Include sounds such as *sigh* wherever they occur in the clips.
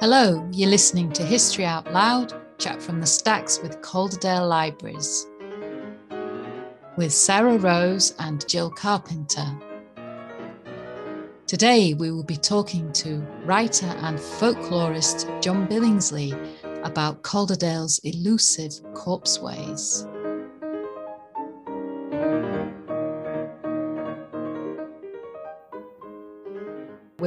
Hello, you're listening to History Out Loud, chat from the stacks with Calderdale Libraries, with Sarah Rose and Jill Carpenter. Today we will be talking to writer and folklorist John Billingsley about Calderdale's elusive corpseways.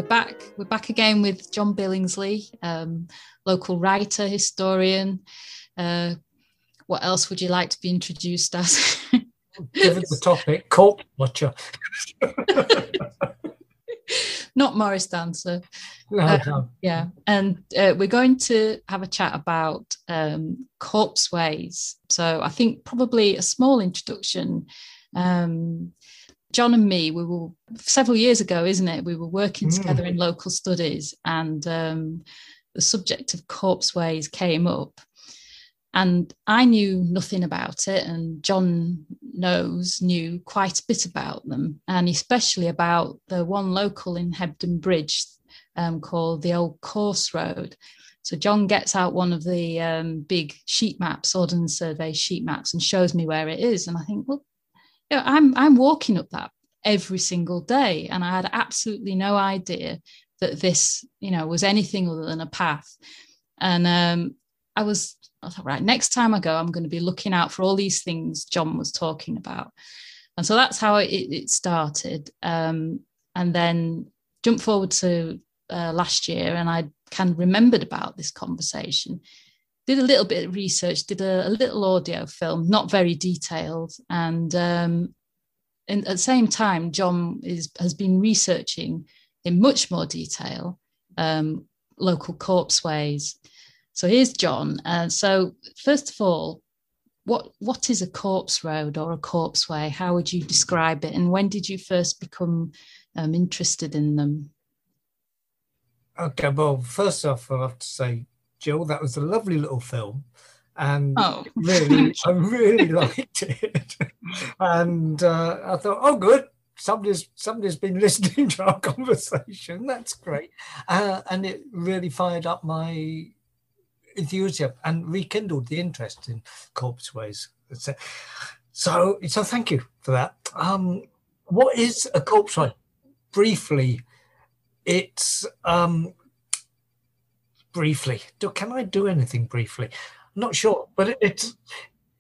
We're back. We're back again with John Billingsley, um, local writer, historian. Uh, what else would you like to be introduced as? Given the topic, corpse watcher. *laughs* Not Morris dancer. No, Uh, no. Yeah, and uh, we're going to have a chat about um, corpseways. So I think probably a small introduction. Um, John and me, we were several years ago, isn't it? We were working Mm. together in local studies, and um, the subject of corpse ways came up. And I knew nothing about it, and John knows knew quite a bit about them, and especially about the one local in Hebden Bridge um, called the Old Corpse Road. So John gets out one of the um, big sheet maps, Ordnance Survey sheet maps, and shows me where it is. And I think, well, you know, I'm I'm walking up that every single day, and I had absolutely no idea that this, you know, was anything other than a path. And um, I was, I thought, right, next time I go, I'm going to be looking out for all these things John was talking about. And so that's how it, it started. Um, and then jump forward to uh, last year, and I kind of remembered about this conversation. Did a little bit of research, did a, a little audio film, not very detailed, and um, and at the same time, John is has been researching in much more detail um, local corpseways. So here's John. Uh, so first of all, what what is a corpse road or a corpse way? How would you describe it? And when did you first become um, interested in them? Okay, well, first off, I have to say, Jill, that was a lovely little film. And Oh, really, *laughs* I really liked it. And uh, I thought, oh, good. Somebody's somebody's been *laughs* listening to our conversation. That's great. Uh, and it really fired up my enthusiasm and rekindled the interest in corpseways. So, so, so thank you for that. Um, what is a corpseway? Briefly, it's um, briefly. Do, can I do anything briefly? I'm not sure, but it, it's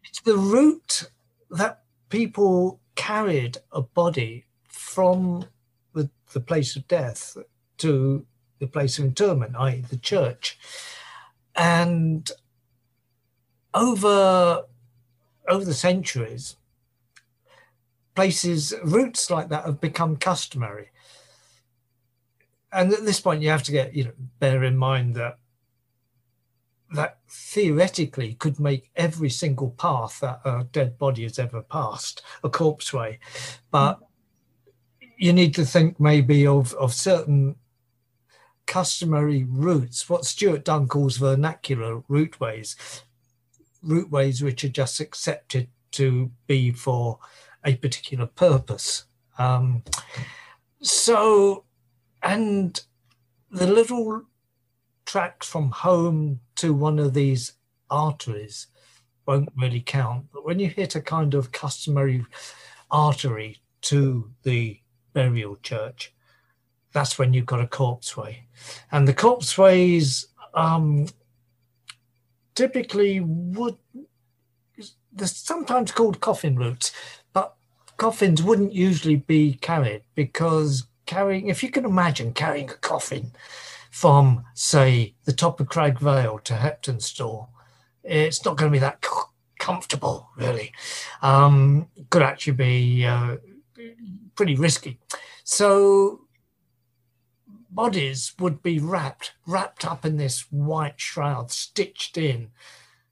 it's the route that people carried a body from the, the place of death to the place of interment, i.e., the church, and over over the centuries, places routes like that have become customary and at this point you have to get you know bear in mind that that theoretically could make every single path that a dead body has ever passed a corpse way. but you need to think maybe of of certain customary routes what stuart dunn calls vernacular routeways routeways which are just accepted to be for a particular purpose um, so and the little tracks from home to one of these arteries won't really count. But when you hit a kind of customary artery to the burial church, that's when you've got a corpseway. And the corpseways um, typically would, they're sometimes called coffin routes, but coffins wouldn't usually be carried because carrying, if you can imagine carrying a coffin from, say, the top of Cragg Vale to Heptonstall, it's not going to be that co- comfortable, really. Um, could actually be uh, pretty risky. So bodies would be wrapped, wrapped up in this white shroud, stitched in,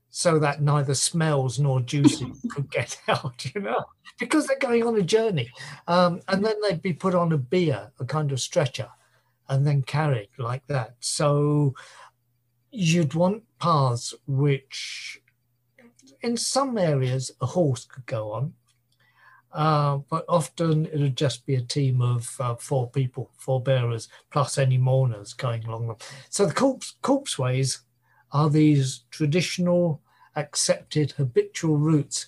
so that neither smells nor juices *laughs* could get out, you know, because they're going on a journey. Um, and then they'd be put on a bier, a kind of stretcher, and then carried like that. So you'd want paths which, in some areas, a horse could go on. uh, but often it would just be a team of uh, four people, four bearers, plus any mourners going along them. So the corpse, ways are these traditional, accepted, habitual routes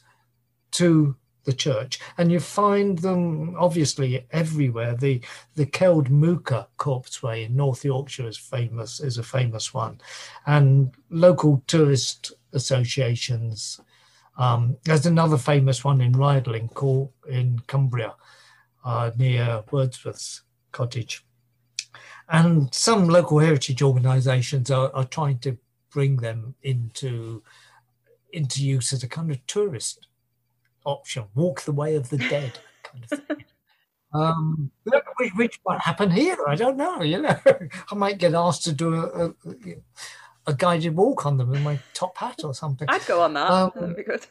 to the church, and you find them obviously everywhere. The the Keld Muker Corpseway in North Yorkshire is famous, is a famous one, and local tourist associations um, there's another famous one in Rhydling called in Cumbria, uh, near Wordsworth's cottage. And some local heritage organisations are, are trying to bring them into into use as a kind of tourist option, walk the way of the dead kind of thing. *laughs* Um, which might happen here. I don't know. You know, *laughs* I might get asked to do a, a, a guided walk on them in my top hat or something. I'd go on that. Um, That'd be good.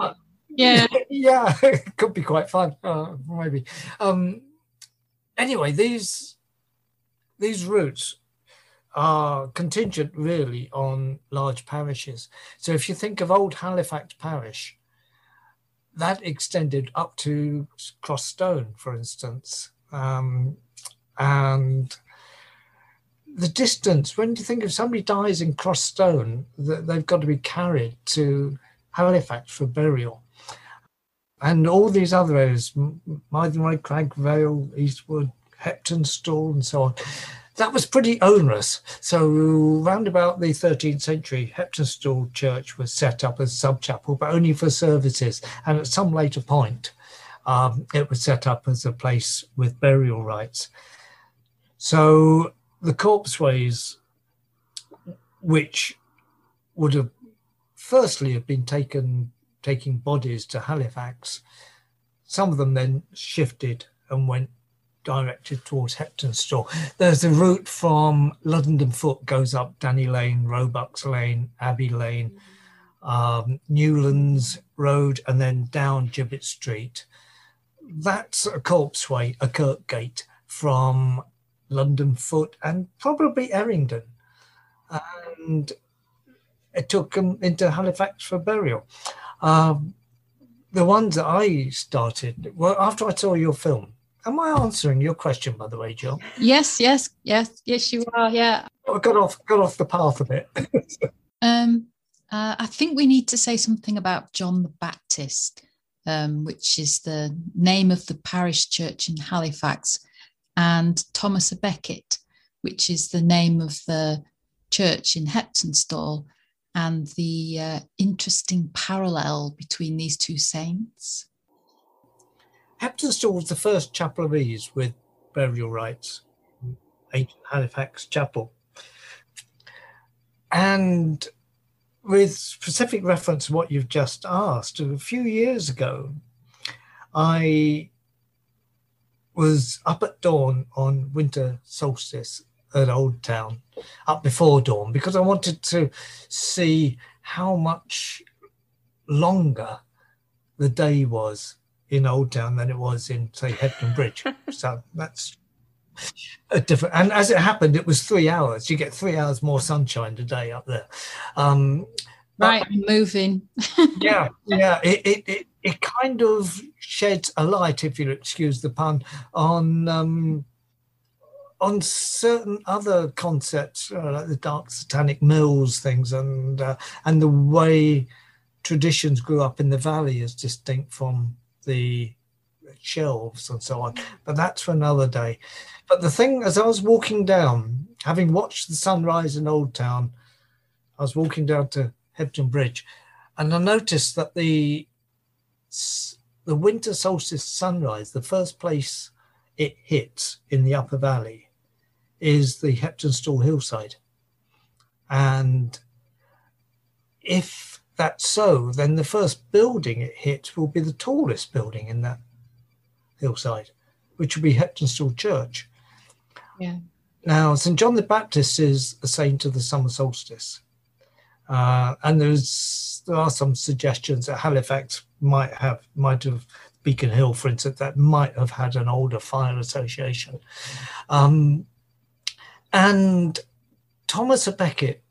*laughs* yeah, yeah, it could be quite fun. Uh, maybe. Um, anyway, these these routes are contingent really on large parishes. So if you think of Old Halifax Parish, that extended up to Crossstone, for instance, um, and the distance, when you think if somebody dies in Crossstone, that they've got to be carried to Halifax for burial. And all these other areas, Maidenhead, Crag Vale, Eastwood, Heptonstall, and so on, that was pretty onerous. So, round about the 13th century, Heptonstall Church was set up as a subchapel, but only for services. And at some later point, um, it was set up as a place with burial rites. So, the corpseways, which would have firstly have been taken taking bodies to Halifax, some of them then shifted and went directed towards Heptonstall. There's a route from Luddenden Foot goes up Danny Lane, Roebuck's Lane, Abbey Lane, um, Newlands Road, and then down Gibbet Street. That's a corpseway, a Kirkgate from Luddenden Foot, and probably Errington. And it took them into Halifax for burial. Um, the ones that I started, well, after I saw your film, am I answering your question, by the way, Jill? Yes, yes, yes, yes, you are. Yeah, I got off got off the path a bit. *laughs* um, uh, I think we need to say something about John the Baptist, um, which is the name of the parish church in Halifax and Thomas a Becket, which is the name of the church in Heptonstall, and the uh, interesting parallel between these two saints. Heptonstall was the first chapel of ease with burial rites, ancient Halifax chapel. And with specific reference to what you've just asked, a few years ago, I was up at dawn on winter solstice at Old Town, up before dawn, because I wanted to see how much longer the day was in Old Town than it was in, say, Hebden Bridge. *laughs* so that's a different. And as it happened, it was three hours. You get three hours more sunshine today up there. Um, right, moving. *laughs* yeah, yeah. It, it, it it kind of sheds a light, if you'll excuse the pun, on um, on certain other concepts uh, like the dark satanic mills things and uh, and the way traditions grew up in the valley is distinct from the shelves and so on. But that's for another day. But the thing, as I was walking down, having watched the sunrise in Old Town, I was walking down to Hebden Bridge, and I noticed that the the winter solstice sunrise, the first place it hits in the upper valley is the Heptonstall hillside. And if that's so, then the first building it hits will be the tallest building in that hillside, which will be Heptonstall Church. Yeah. Now, St. John the Baptist is a saint of the summer solstice. Uh, and there's there are some suggestions that Halifax might have might have Beacon Hill, for instance, that might have had an older fire association. Um, and Thomas Becket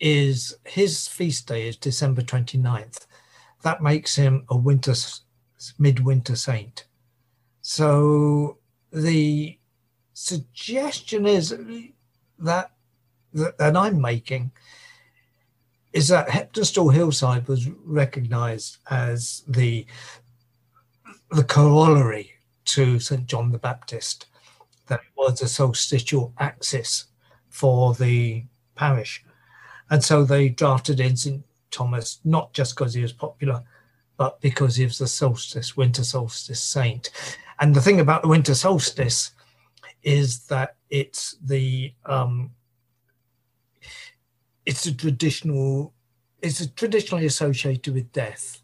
is his feast day is December 29th. That makes him a winter midwinter saint. So the suggestion is that that, that I'm making is that Heptonstall Hillside was recognised as the the corollary to St John the Baptist, that was a solstitial axis for the parish. And so they drafted in St Thomas, not just because he was popular, but because he was the solstice, winter solstice saint. And the thing about the winter solstice is that it's the um, it's a traditional it's traditionally associated with death.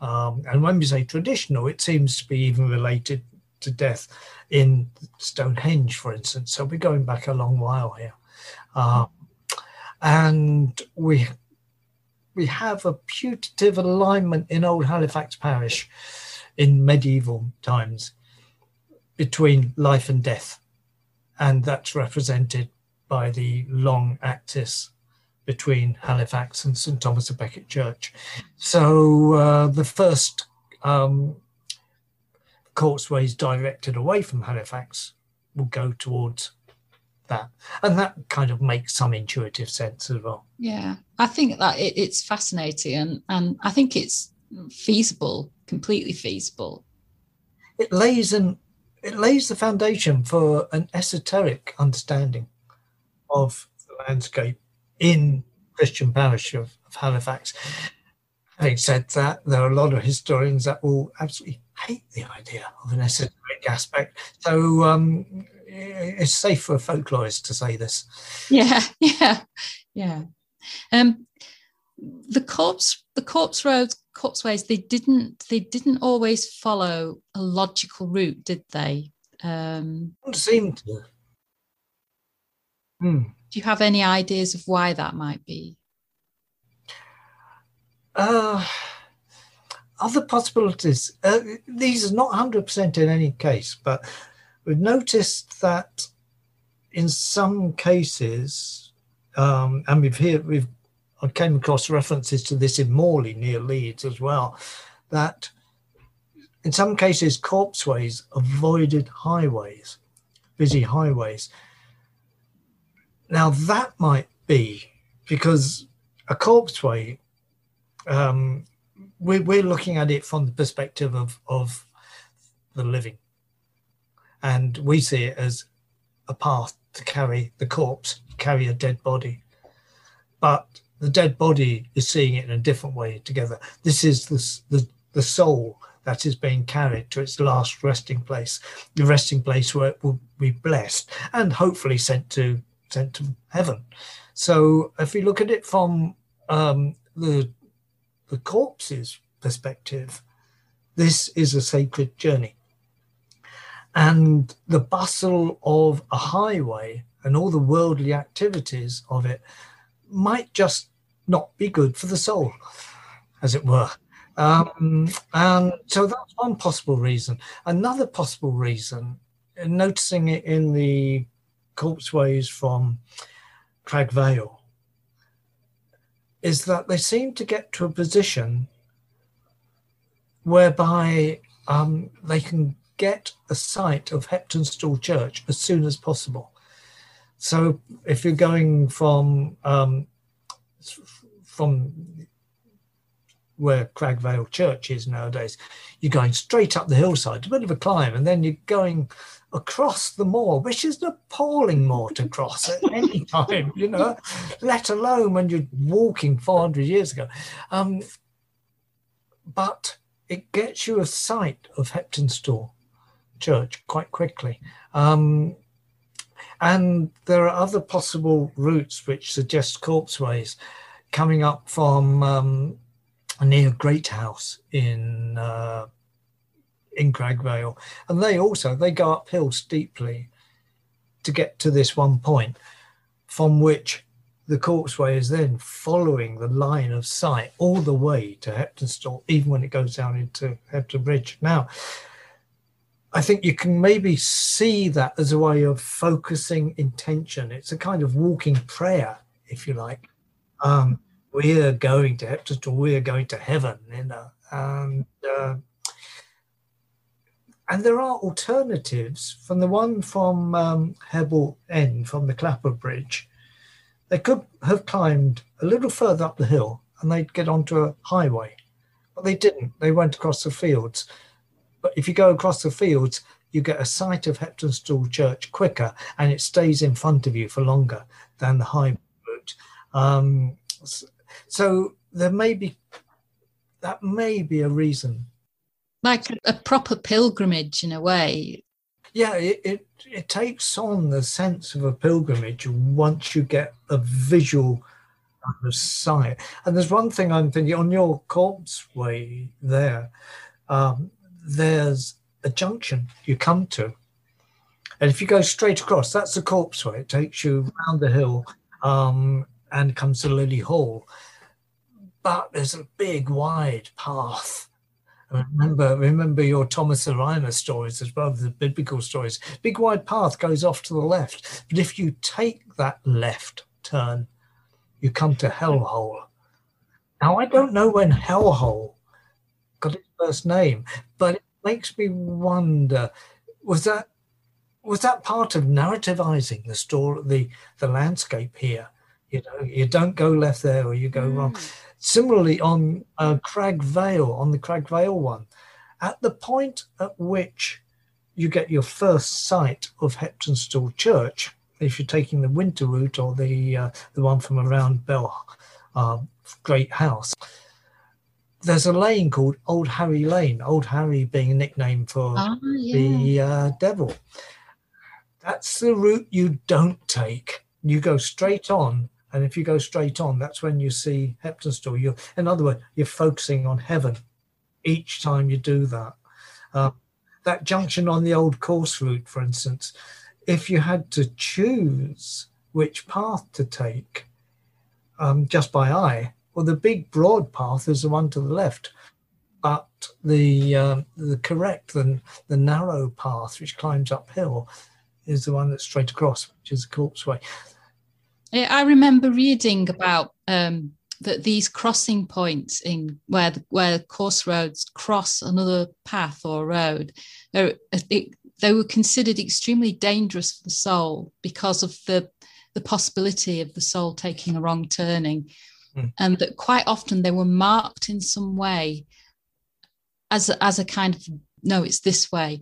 Um, and when we say traditional, it seems to be even related to death in Stonehenge, for instance. So we're going back a long while here. Um, and we we have a putative alignment in Old Halifax Parish in medieval times between life and death. And that's represented by the long axis between Halifax and St Thomas of Becket Church. So uh, the first um, directed away from Halifax will go towards that, and that kind of makes some intuitive sense as well. Yeah, I think that it, it's fascinating, and and I think it's feasible, completely feasible. It lays an it lays the foundation for an esoteric understanding of the landscape in Christian parish of, of Halifax. Having said that, there are a lot of historians that will absolutely hate the idea of an esoteric aspect. So um, it's safe for a folklorist to say this. Yeah, *laughs* yeah, yeah. Um, the corpse, the corpse roads, corpse ways. they didn't, they didn't always follow a logical route, did they? Um, seem to. Hmm. Do you have any ideas of why that might be? Uh, other possibilities. Uh, these are not 100% in any case, but we've noticed that in some cases, um, and we've here we've I came across references to this in Morley near Leeds as well, that in some cases corpseways avoided highways, busy highways. Now that might be because a corpseway, um, we, we're looking at it from the perspective of, of the living. And we see it as a path to carry the corpse, carry a dead body. But the dead body is seeing it in a different way together. This is the, the, the soul that is being carried to its last resting place, the resting place where it will be blessed and hopefully sent to sent to heaven. So if you look at it from um, the the corpse's perspective, this is a sacred journey. And the bustle of a highway and all the worldly activities of it might just not be good for the soul, as it were. Um, and so that's one possible reason. Another possible reason, noticing it in the corpseways from Crag Vale is that they seem to get to a position whereby um, they can get a site of Heptonstall Church as soon as possible. So if you're going from um, from where Crag Vale Church is nowadays, you're going straight up the hillside, a bit of a climb, and then you're going across the moor, which is an appalling moor to cross at any *laughs* time, you know, let alone when you're walking 400 years ago. Um, but it gets you a sight of Heptonstall Church quite quickly. Um, and there are other possible routes which suggest corpseways coming up from um, near Great House in uh, in Cragvale, and they also they go uphill steeply to get to this one point, from which the Corpseway is then following the line of sight all the way to Heptonstall, even when it goes down into Hebden Bridge. Now, I think you can maybe see that as a way of focusing intention. It's a kind of walking prayer, if you like. Um, we're going to Heptonstall, we're going to heaven, you know. And uh, and there are alternatives from the one from um, Hebble End, from the Clapper Bridge. They could have climbed a little further up the hill and they'd get onto a highway, but they didn't. They went across the fields. But if you go across the fields, you get a sight of Heptonstall Church quicker and it stays in front of you for longer than the high route. Um, so there may be, that may be a reason. Like a proper pilgrimage in a way. Yeah, it, it, it takes on the sense of a pilgrimage once you get a visual of sight. And there's one thing I'm thinking on your corpse way there, um, there's a junction you come to. And if you go straight across, that's the corpse way. It takes you round the hill um, and comes to Lily Hall. But there's a big, wide path. remember, remember your Thomas the Rhymer stories as well, the biblical stories. Big wide path goes off to the left. But if you take that left turn, you come to Hellhole. Now, I don't know when Hellhole got its first name, makes me wonder was that was that part of narrativizing the story the the landscape here you know you don't go left there or you go mm. wrong similarly on uh, crag vale on the crag vale one at the point at which you get your first sight of heptonstall church if you're taking the winter route or the uh, the one from around bell uh, great house there's a lane called Old Harry Lane, Old Harry being a nickname for oh, yeah. the uh, devil. That's the route you don't take. You go straight on, and if you go straight on, that's when you see Heptonstall. You, in other words, you're focusing on heaven each time you do that. Uh, that junction on the old course route, for instance, if you had to choose which path to take um, just by eye, well, the big broad path is the one to the left, but the um, the correct and the narrow path which climbs uphill is the one that's straight across, which is the corpse way. I remember reading about um, that these crossing points in where the, where course roads cross another path or road, they they were considered extremely dangerous for the soul because of the the possibility of the soul taking a wrong turning mm. and that quite often they were marked in some way as a, as a kind of no, it's this way.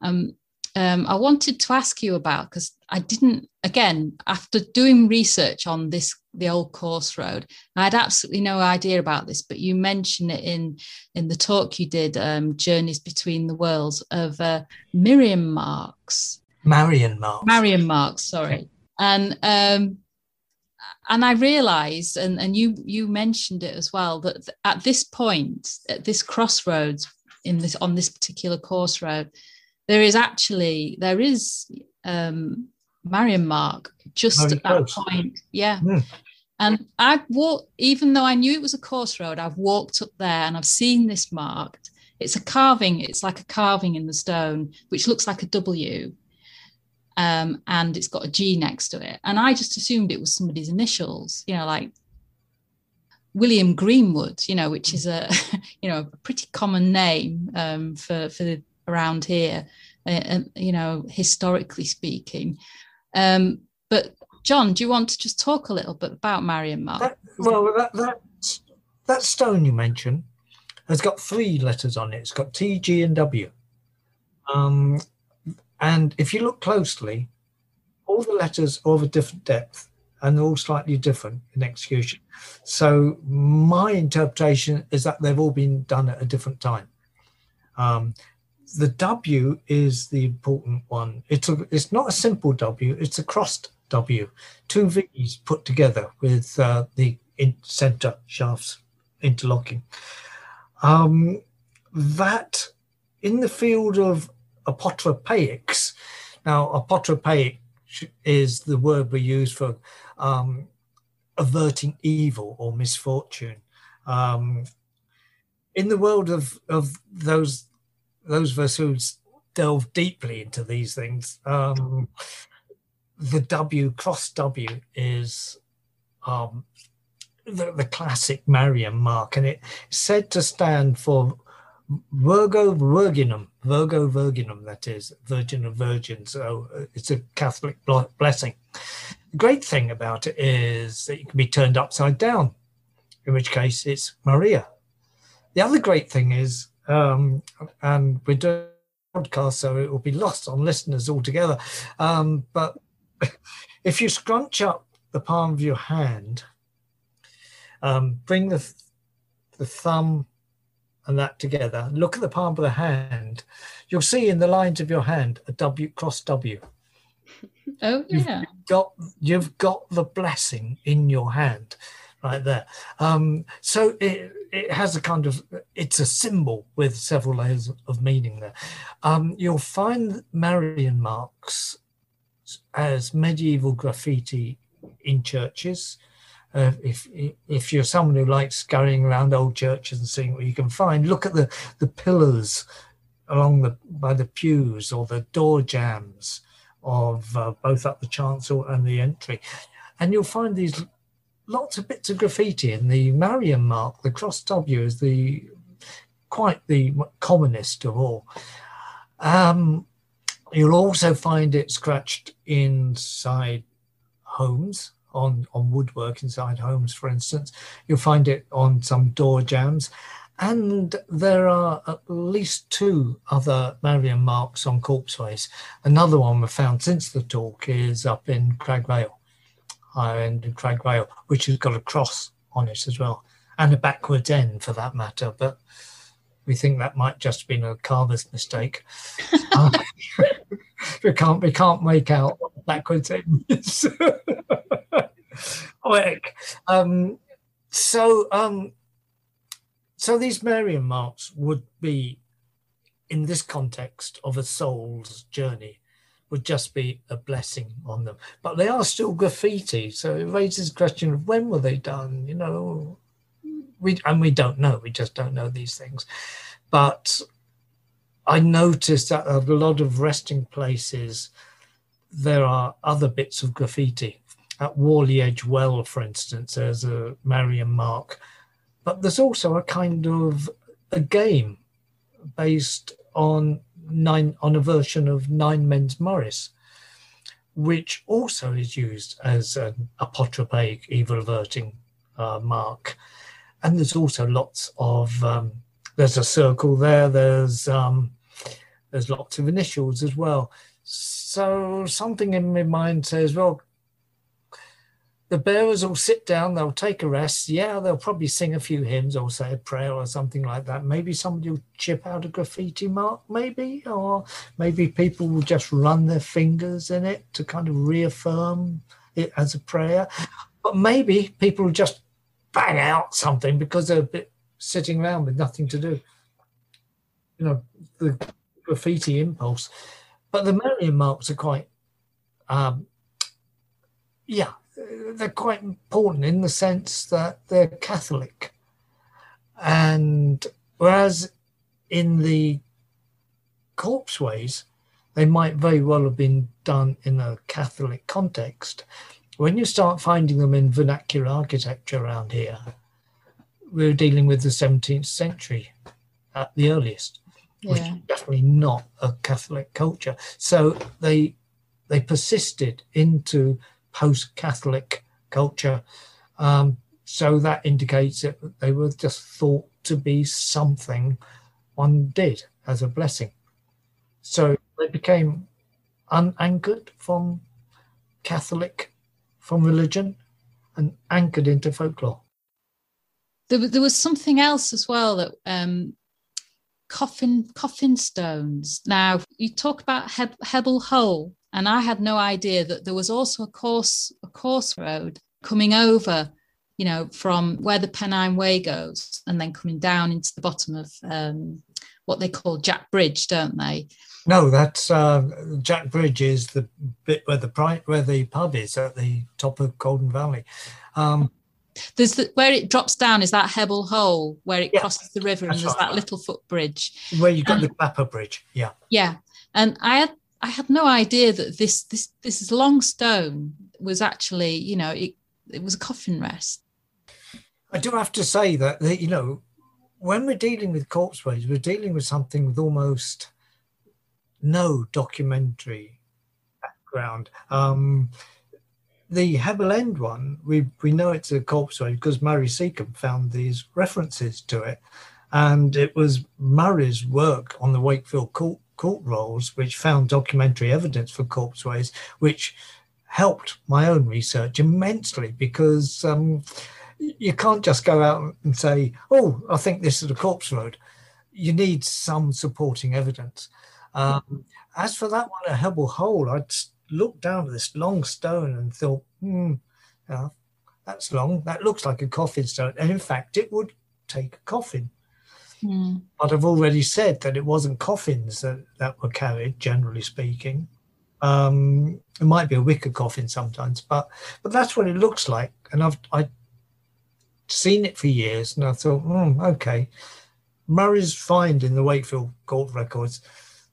Um, um, I wanted to ask you about because I didn't again after doing research on this the old course road I had absolutely no idea about this but you mentioned it in in the talk you did um, journeys between the worlds of uh, Miriam marks Marian marks Marian marks sorry and um, and I realized, and, and you you mentioned it as well, that at this point, at this crossroads in this on this particular course road, there is actually there is um Marian Mark just Very at that point. Yeah. Mm. And I've walked, even though I knew it was a course road, I've walked up there and I've seen this marked. It's a carving, it's like a carving in the stone, which looks like a W um, and it's got a G next to it. And I just assumed it was somebody's initials, you know, like William Greenwood, you know, which is a, *laughs* you know, a pretty common name um, for for the, around here, uh, you know, historically speaking. Um, but John, do you want to just talk a little bit about Marian Mark? That, well, that, that that stone you mentioned has got three letters on it. It's got T, G, and W. Um, and if you look closely, all the letters are of a different depth and they're all slightly different in execution. So my interpretation is that they've all been done at a different time. Um, the W is the important one. It's a, it's not a simple W. It's a crossed W, two V's put together with uh, the center shafts interlocking. Um, that in the field of apotropaics. Now, apotropaic is the word we use for um, averting evil or misfortune. Um, in the world of, of those those of us who delve deeply into these things, um, the W cross W is um, the, the, classic Marian mark, and it's said to stand for Virgo Virginum, Virgo Virginum, that is, Virgin of Virgins. So uh, it's a Catholic blessing. The great thing about it is that it can be turned upside down, in which case it's Maria. The other great thing is, um, and we're doing a podcast, so it will be lost on listeners altogether. Um, but *laughs* if you scrunch up the palm of your hand, um, bring the the thumb and that together. Look at the palm of the hand. You'll see in the lines of your hand a W cross W. *laughs* Oh yeah. You've got you've got the blessing in your hand right there. Um, so it, it has a kind of it's a symbol with several layers of meaning there. Um, you'll find Marian marks as medieval graffiti in churches. Uh, if if you're someone who likes scurrying around old churches and seeing what you can find, look at the the pillars along the by the pews or the door jambs of uh, both up the chancel and the entry, and you'll find these lots of bits of graffiti. And the Marian mark, the cross W, is the quite the commonest of all. Um, you'll also find it scratched inside homes on, on woodwork inside homes, for instance. You'll find it on some door jambs. And there are at least two other Marian marks on corpseways. Another one we've found since the talk is up in Cragg Vale, higher end in Cragg Vale, which has got a cross on it as well, and a backwards end for that matter. But we think that might just have been a carver's mistake. uh, *laughs* *laughs* *laughs* *laughs* we can't we can't make out that backwards *laughs* ends. um, so, um, so these Marian marks would be, in this context of a soul's journey, would just be a blessing on them. But they are still graffiti, so it raises the question of when were they done? You know, we and we don't know. We just don't know these things. But I noticed that a lot of resting places there are other bits of graffiti at Warley Edge Well, for instance, there's a Marian mark, but there's also a kind of a game based on nine on a version of Nine Men's Morris, which also is used as an apotropaic evil averting uh, mark. And there's also lots of um, there's a circle there. There's um, there's lots of initials as well. So something in my mind says, well, the bearers will sit down, they'll take a rest. Yeah, they'll probably sing a few hymns or say a prayer or something like that. Maybe somebody will chip out a graffiti mark, maybe, or maybe people will just run their fingers in it to kind of reaffirm it as a prayer. But maybe people will just bang out something because they're a bit sitting around with nothing to do. You know, the graffiti impulse. But the Marian marks are quite, um, yeah, they're quite important in the sense that they're Catholic. And whereas in the corpseways, they might very well have been done in a Catholic context. When you start finding them in vernacular architecture around here, we're dealing with the 17th century at the earliest, yeah. which is definitely not a Catholic culture. So they they persisted into post-Catholic culture. Um, so that indicates that they were just thought to be something one did as a blessing. So they became unanchored from Catholic, from religion, and anchored into folklore. There, there was something else as well that um, coffin coffin stones. Now you talk about Heb- Hebble Hole and I had no idea that there was also a course a course road coming over, you know, from where the Pennine Way goes, and then coming down into the bottom of um, what they call Jack Bridge, don't they? No, that's uh, Jack Bridge is the bit where the where the pub is at the top of Colden Valley. Um, there's the, where it drops down is that Hebble Hole where it yeah, crosses the river, and there's right. that little footbridge where you've got um, the Clapper Bridge. Yeah, yeah, and I had I had no idea that this this this long stone was actually, you know, it, it was a coffin rest. I do have to say that, you know, when we're dealing with corpseways, we're dealing with something with almost no documentary background. Um, the Hebble End one, we, we know it's a corpseway because Murray Seacombe found these references to it. And it was Murray's work on the Wakefield court, court rolls which found documentary evidence for corpseways, which helped my own research immensely because um, you can't just go out and say, oh, I think this is a corpse road. You need some supporting evidence. Um, as for that one at Hebble Hole, I'd looked down at this long stone and thought, hmm, yeah, that's long. That looks like a coffin stone. And in fact, it would take a coffin. Mm. But I've already said that it wasn't coffins that, that were carried, generally speaking. Um, it might be a wicker coffin sometimes, but but that's what it looks like. And I've I seen it for years, and I thought, mm, okay. Murray's find in the Wakefield court records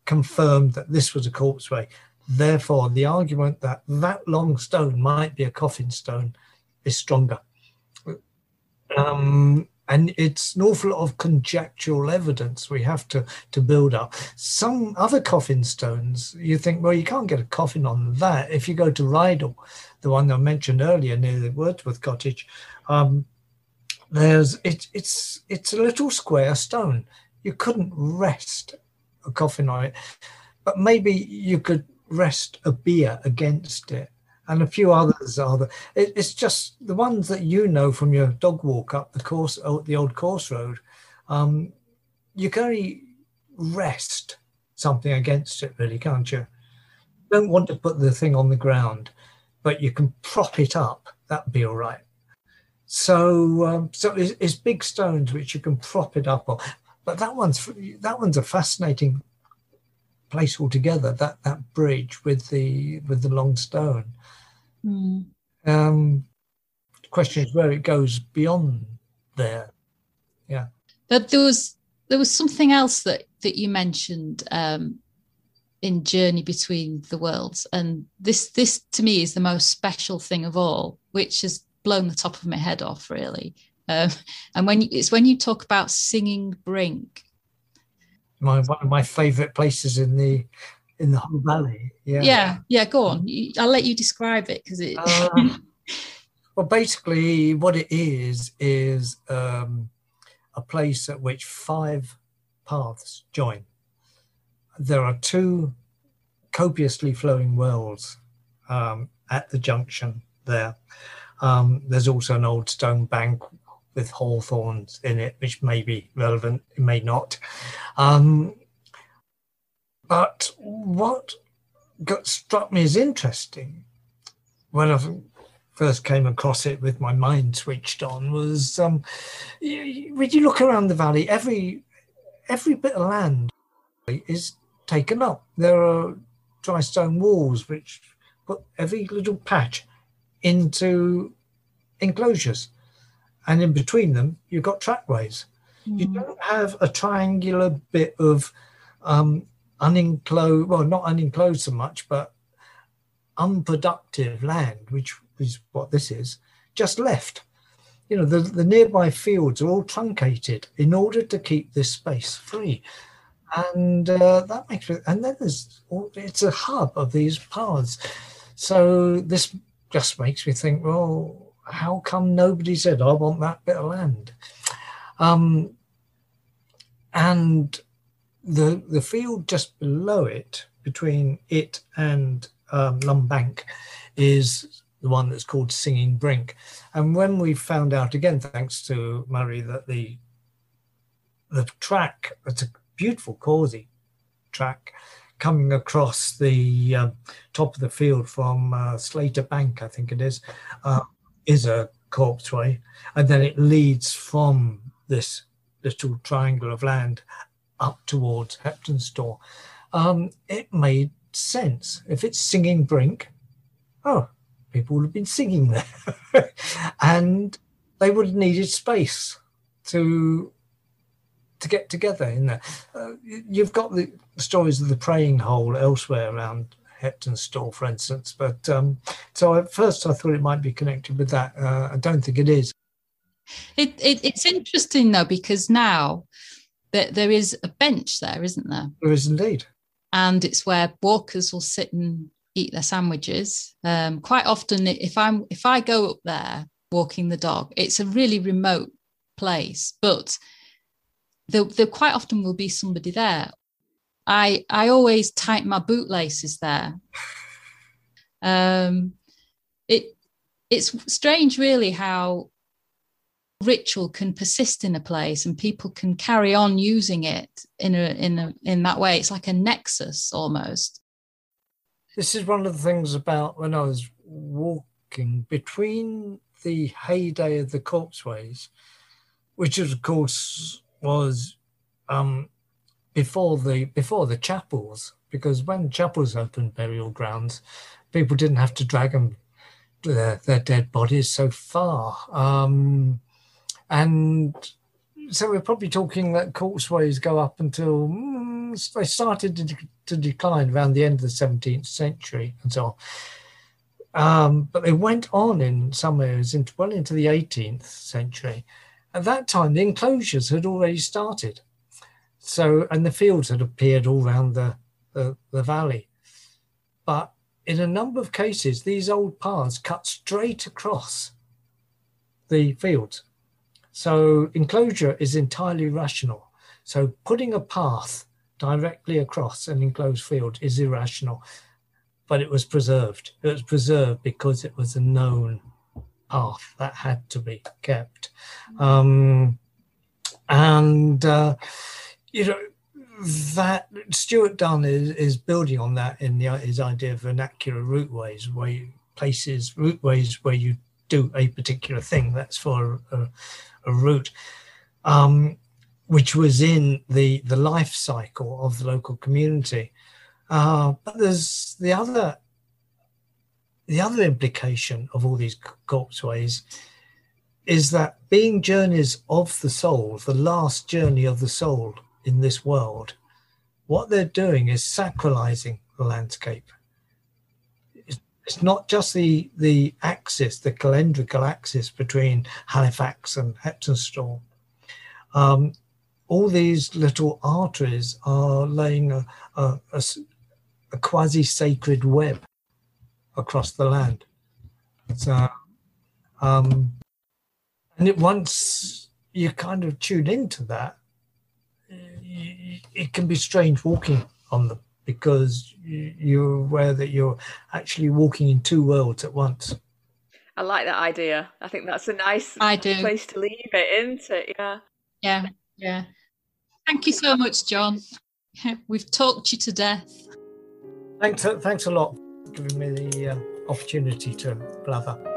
confirmed that this was a corpseway. Therefore, the argument that that long stone might be a coffin stone is stronger. Um, and it's an awful lot of conjectural evidence we have to to build up. Some other coffin stones, you think, well, you can't get a coffin on that. If you go to Rydal, the one I mentioned earlier near the Wordsworth Cottage, um, there's it, it's it's a little square stone. You couldn't rest a coffin on it, but maybe you could rest a bier against it. And a few others are the it, it's just the ones that you know from your dog walk up the course oh, the old course road um, you can only rest something against it really can't you don't want to put the thing on the ground but you can prop it up. That'd be all right. So um, so it's, it's big stones which you can prop it up on. But that one's that one's a fascinating place altogether that that bridge with the with the long stone Mm. Um, the question is where it goes beyond there. Yeah. But there was there was something else that that you mentioned um, in Journey Between the Worlds, and this this to me is the most special thing of all, which has blown the top of my head off really. Um, and when you, it's when you talk about singing brink. My one of my favourite places in the in the whole valley. Yeah. Yeah. Yeah. Go on. I'll let you describe it because it. Um, *laughs* well, basically, what it is is um, a place at which five paths join. There are two copiously flowing wells um, at the junction there. Um, there's also an old stone bank with hawthorns in it, which may be relevant, it may not. Um, but what got struck me as interesting when I first came across it with my mind switched on was um, when you look around the valley, every every bit of land is taken up. There are dry stone walls which put every little patch into enclosures, and in between them you've got trackways. Mm. You don't have a triangular bit of um, unenclosed, well, not unenclosed so much, but unproductive land, which is what this is, just left. You know, the, the nearby fields are all truncated in order to keep this space free. And uh, that makes it, and then there's, it's a hub of these paths. So this just makes me think, well, how come nobody said, I want that bit of land? Um, and the the field just below it, between it and um, Lumb Bank, is the one that's called Singing Brink. And when we found out again, thanks to Murray, that the the track, it's a beautiful causey track coming across the um, top of the field from uh, Slater Bank, I think it is, uh, is a corpseway, and then it leads from this little triangle of land up towards Heptonstall, um, it made sense. If it's singing brink, oh, people would have been singing there. *laughs* and they would have needed space to to get together in there. Uh, you've got the stories of the praying hole elsewhere around Heptonstall, for instance. But um, so at first I thought it might be connected with that. Uh, I don't think it is. It, it, it's interesting though because now that there is a bench there, isn't there? There is indeed, and it's where walkers will sit and eat their sandwiches. Um, quite often, if I'm if I go up there walking the dog, it's a really remote place, but there, there quite often will be somebody there. I I always tighten my bootlaces there. Um, it it's strange, really, how ritual can persist in a place and people can carry on using it in a in a in that way. It's like a nexus almost. This is one of the things about when I was walking between the heyday of the corpseways, which of course was um, before the before the chapels, because when chapels opened burial grounds, people didn't have to drag them their, their dead bodies so far. Um, and so we're probably talking that corpseways go up until mm, they started to, to, decline around the end of the 17th century and so on. Um, but they went on in some areas into, well into the 18th century. At that time, the enclosures had already started. So, and the fields had appeared all around the, the, the valley. But in a number of cases, these old paths cut straight across the fields. So enclosure is entirely rational. So putting a path directly across an enclosed field is irrational, but it was preserved. It was preserved because it was a known path that had to be kept. Um, and, uh, you know, that Stuart Dunn is, is building on that in the, his idea of vernacular routeways, where you, places routeways where you do a particular thing. That's for a, a route, um, which was in the the life cycle of the local community. Uh, but there's the other the other implication of all these corpseways is that being journeys of the soul, the last journey of the soul, in this world, what they're doing is sacralizing the landscape. It's not just the, the axis, the calendrical axis between Halifax and Heptonstall. Um, all these little arteries are laying a, a, a, a quasi sacred web across the land. So, um, and it once you kind of tune into that, it can be strange walking on them because you're aware that you're actually walking in two worlds at once. I like that idea. I think that's a nice I do. place to leave it, isn't it? Yeah. Yeah, yeah. Thank you so much, John. *laughs* We've talked you to death. Thanks, thanks a lot for giving me the uh, opportunity to blather.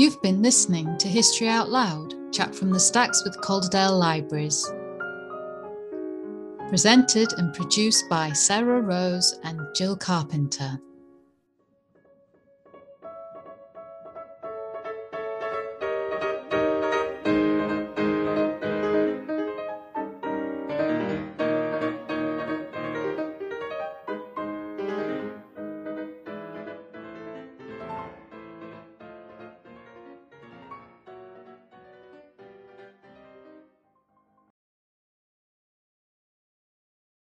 You've been listening to History Out Loud, chat from the stacks with Calderdale Libraries. Presented and produced by Sarah Rose and Jill Carpenter.